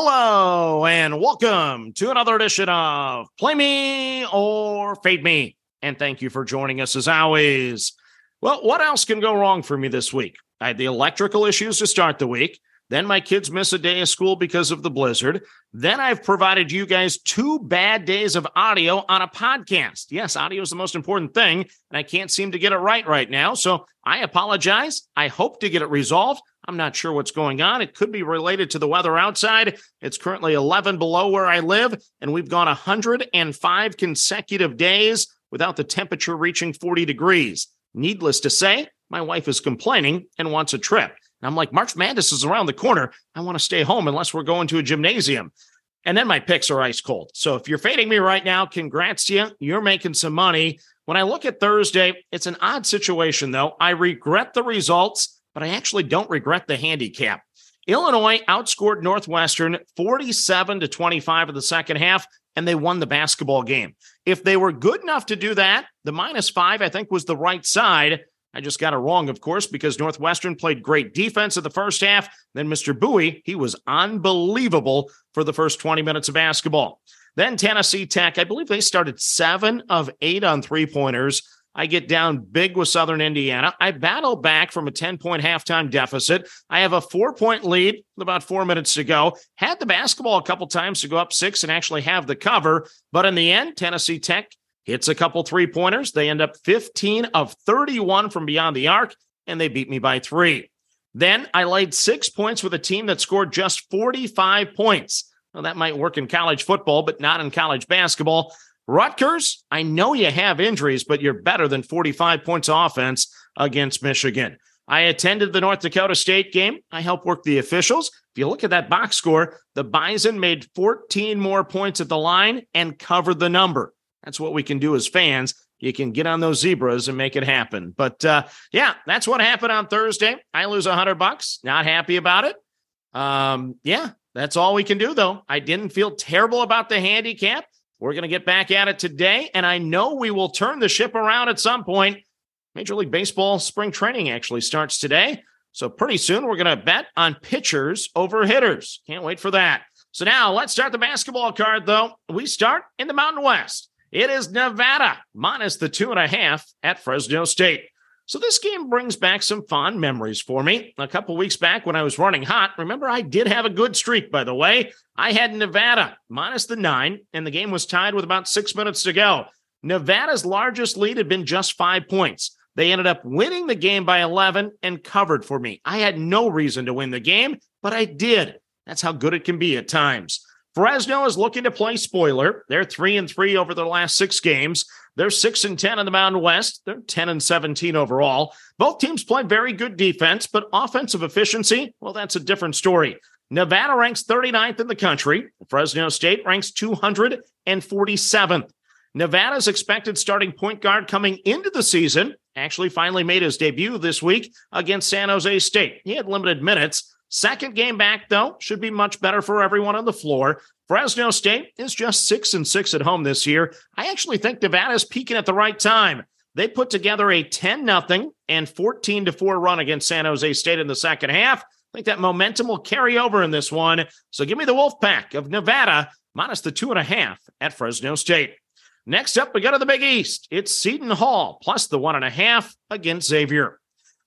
Hello and welcome to another edition of Play Me or Fade Me. And thank you for joining us as always. Well, what else can go wrong for me this week? I had the electrical issues to start the week. Then my kids miss a day of school because of the blizzard. Then I've provided you guys two bad days of audio on a podcast. Yes, audio is the most important thing, and I can't seem to get it right right now. So I apologize. I hope to get it resolved. I'm not sure what's going on. It could be related to the weather outside. It's currently 11 below where I live, and we've gone 105 consecutive days without the temperature reaching 40 degrees. Needless to say, my wife is complaining and wants a trip. And I'm like, March Madness is around the corner. I want to stay home unless we're going to a gymnasium. And then my picks are ice cold. So if you're fading me right now, congrats to you. You're making some money. When I look at Thursday, it's an odd situation, though. I regret the results but I actually don't regret the handicap. Illinois outscored Northwestern 47 to 25 in the second half, and they won the basketball game. If they were good enough to do that, the minus five, I think, was the right side. I just got it wrong, of course, because Northwestern played great defense in the first half. Then Mr. Buie, he was unbelievable for the first 20 minutes of basketball. Then Tennessee Tech, I believe they started seven of eight on three pointers. I get down big with Southern Indiana. I battle back from a 10 point halftime deficit. I have a four point lead about four minutes to go. Had the basketball a couple times to go up six and actually have the cover. But in the end, Tennessee Tech hits a couple three pointers. They end up 15 of 31 from beyond the arc, and they beat me by three. Then I laid six points with a team that scored just 45 points. That might work in college football, but not in college basketball. Rutgers, I know you have injuries, but you're better than 45 points offense against Michigan. I attended the North Dakota State game. I helped work the officials. If you look at that box score, the Bison made 14 more points at the line and covered the number. That's what we can do as fans. You can get on those zebras and make it happen. But uh, yeah, that's what happened on Thursday. I lose a hundred bucks. Not happy about it. Um, yeah, that's all we can do though. I didn't feel terrible about the handicap. We're going to get back at it today, and I know we will turn the ship around at some point. Major League Baseball spring training actually starts today. So, pretty soon, we're going to bet on pitchers over hitters. Can't wait for that. So, now let's start the basketball card, though. We start in the Mountain West. It is Nevada minus the two and a half at Fresno State. So this game brings back some fond memories for me. A couple weeks back when I was running hot, remember I did have a good streak, by the way. I had Nevada minus the nine, and the game was tied with about six minutes to go. Nevada's largest lead had been just five points. They ended up winning the game by 11 and covered for me. I had no reason to win the game, but I did. That's how good it can be at times. Fresno is looking to play spoiler. They're three and three over their last six games. They're six and ten in the Mountain West. They're ten and seventeen overall. Both teams play very good defense, but offensive efficiency, well, that's a different story. Nevada ranks 39th in the country. Fresno State ranks 247th. Nevada's expected starting point guard coming into the season actually finally made his debut this week against San Jose State. He had limited minutes, Second game back, though, should be much better for everyone on the floor. Fresno State is just six and six at home this year. I actually think Nevada's peaking at the right time. They put together a 10 nothing and 14 to 4 run against San Jose State in the second half. I think that momentum will carry over in this one. So give me the Wolfpack of Nevada minus the two and a half at Fresno State. Next up, we go to the Big East. It's Seton Hall plus the one and a half against Xavier.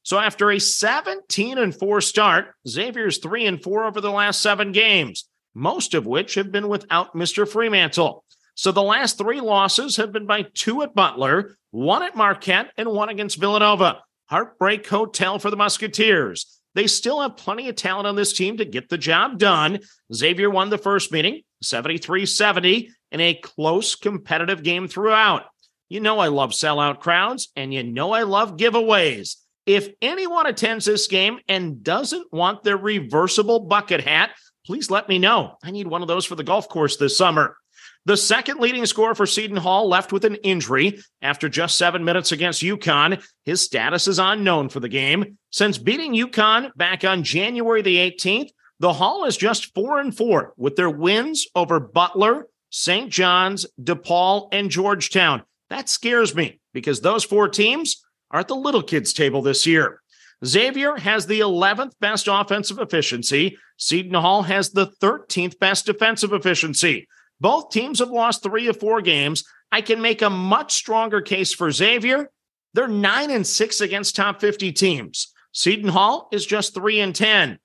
So after a 17 and 4 start, Xavier's 3 and 4 over the last 7 games, most of which have been without Mr. Freemantle. So the last 3 losses have been by 2 at Butler, 1 at Marquette and 1 against Villanova. Heartbreak hotel for the Musketeers. They still have plenty of talent on this team to get the job done. Xavier won the first meeting, 73 70, in a close competitive game throughout. You know, I love sellout crowds, and you know, I love giveaways. If anyone attends this game and doesn't want their reversible bucket hat, please let me know. I need one of those for the golf course this summer. The second leading scorer for Seton Hall left with an injury after just seven minutes against UConn. His status is unknown for the game. Since beating UConn back on January the 18th, the Hall is just four and four with their wins over Butler, St. John's, DePaul, and Georgetown. That scares me because those four teams are at the little kids table this year. Xavier has the 11th best offensive efficiency. Seton Hall has the 13th best defensive efficiency. Both teams have lost three of four games. I can make a much stronger case for Xavier. They're nine and six against top 50 teams. Seton Hall is just three and 10.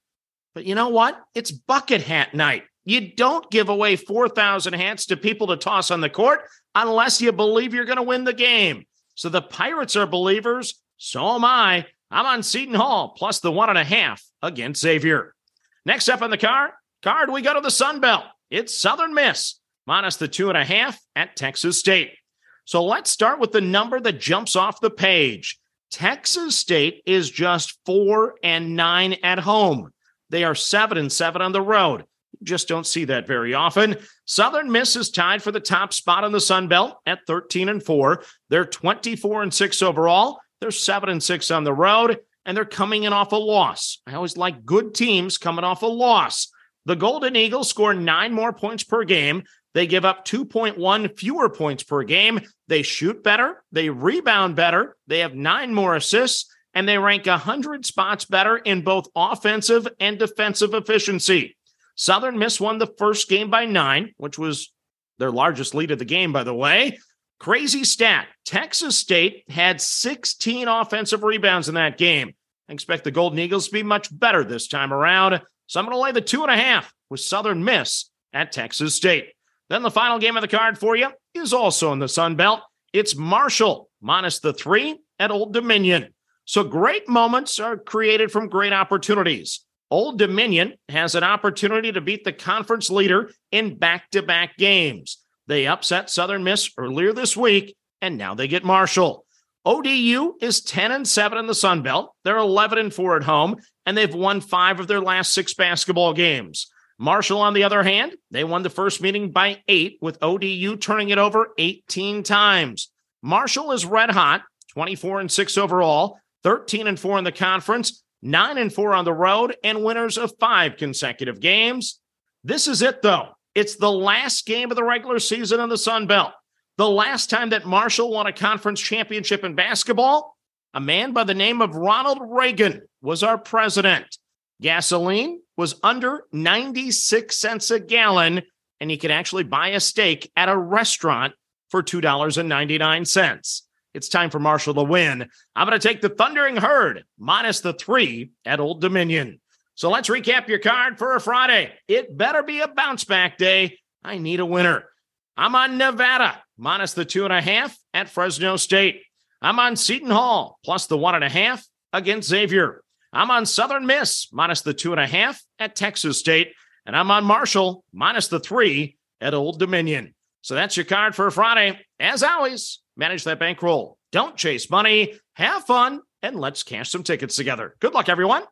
But you know what? It's bucket hat night. You don't give away 4,000 hats to people to toss on the court unless you believe you're going to win the game. So the Pirates are believers. So am I. I'm on Seton Hall plus the one and a half against Xavier. Next up on the card, card we go to the Sun Belt. It's Southern Miss minus the two and a half at Texas State. So let's start with the number that jumps off the page. Texas State is just four and nine at home. They are seven and seven on the road. Just don't see that very often. Southern Miss is tied for the top spot in the Sun Belt at 13 and 4. They're 24 and 6 overall. They're 7 and 6 on the road, and they're coming in off a loss. I always like good teams coming off a loss. The Golden Eagles score nine more points per game. They give up 2.1 fewer points per game. They shoot better. They rebound better. They have nine more assists, and they rank 100 spots better in both offensive and defensive efficiency. Southern Miss won the first game by nine, which was their largest lead of the game, by the way. Crazy stat Texas State had 16 offensive rebounds in that game. I expect the Golden Eagles to be much better this time around. So I'm going to lay the two and a half with Southern Miss at Texas State. Then the final game of the card for you is also in the Sun Belt. It's Marshall minus the three at Old Dominion. So great moments are created from great opportunities. Old Dominion has an opportunity to beat the conference leader in back to back games. They upset Southern Miss earlier this week, and now they get Marshall. ODU is 10 and 7 in the Sun Belt. They're 11 and 4 at home, and they've won five of their last six basketball games. Marshall, on the other hand, they won the first meeting by eight, with ODU turning it over 18 times. Marshall is red hot, 24 and 6 overall, 13 and 4 in the conference, 9 and 4 on the road, and winners of five consecutive games. This is it, though. It's the last game of the regular season in the Sun Belt. The last time that Marshall won a conference championship in basketball, a man by the name of Ronald Reagan was our president. Gasoline was under 96 cents a gallon, and you could actually buy a steak at a restaurant for $2.99. It's time for Marshall to win. I'm going to take the Thundering Herd minus the three at Old Dominion. So let's recap your card for a Friday. It better be a bounce back day. I need a winner. I'm on Nevada minus the two and a half at Fresno State. I'm on Seton Hall plus the one and a half against Xavier. I'm on Southern Miss minus the two and a half at Texas State. And I'm on Marshall minus the three at Old Dominion. So that's your card for Friday. As always, manage that bankroll. Don't chase money. Have fun and let's cash some tickets together. Good luck, everyone.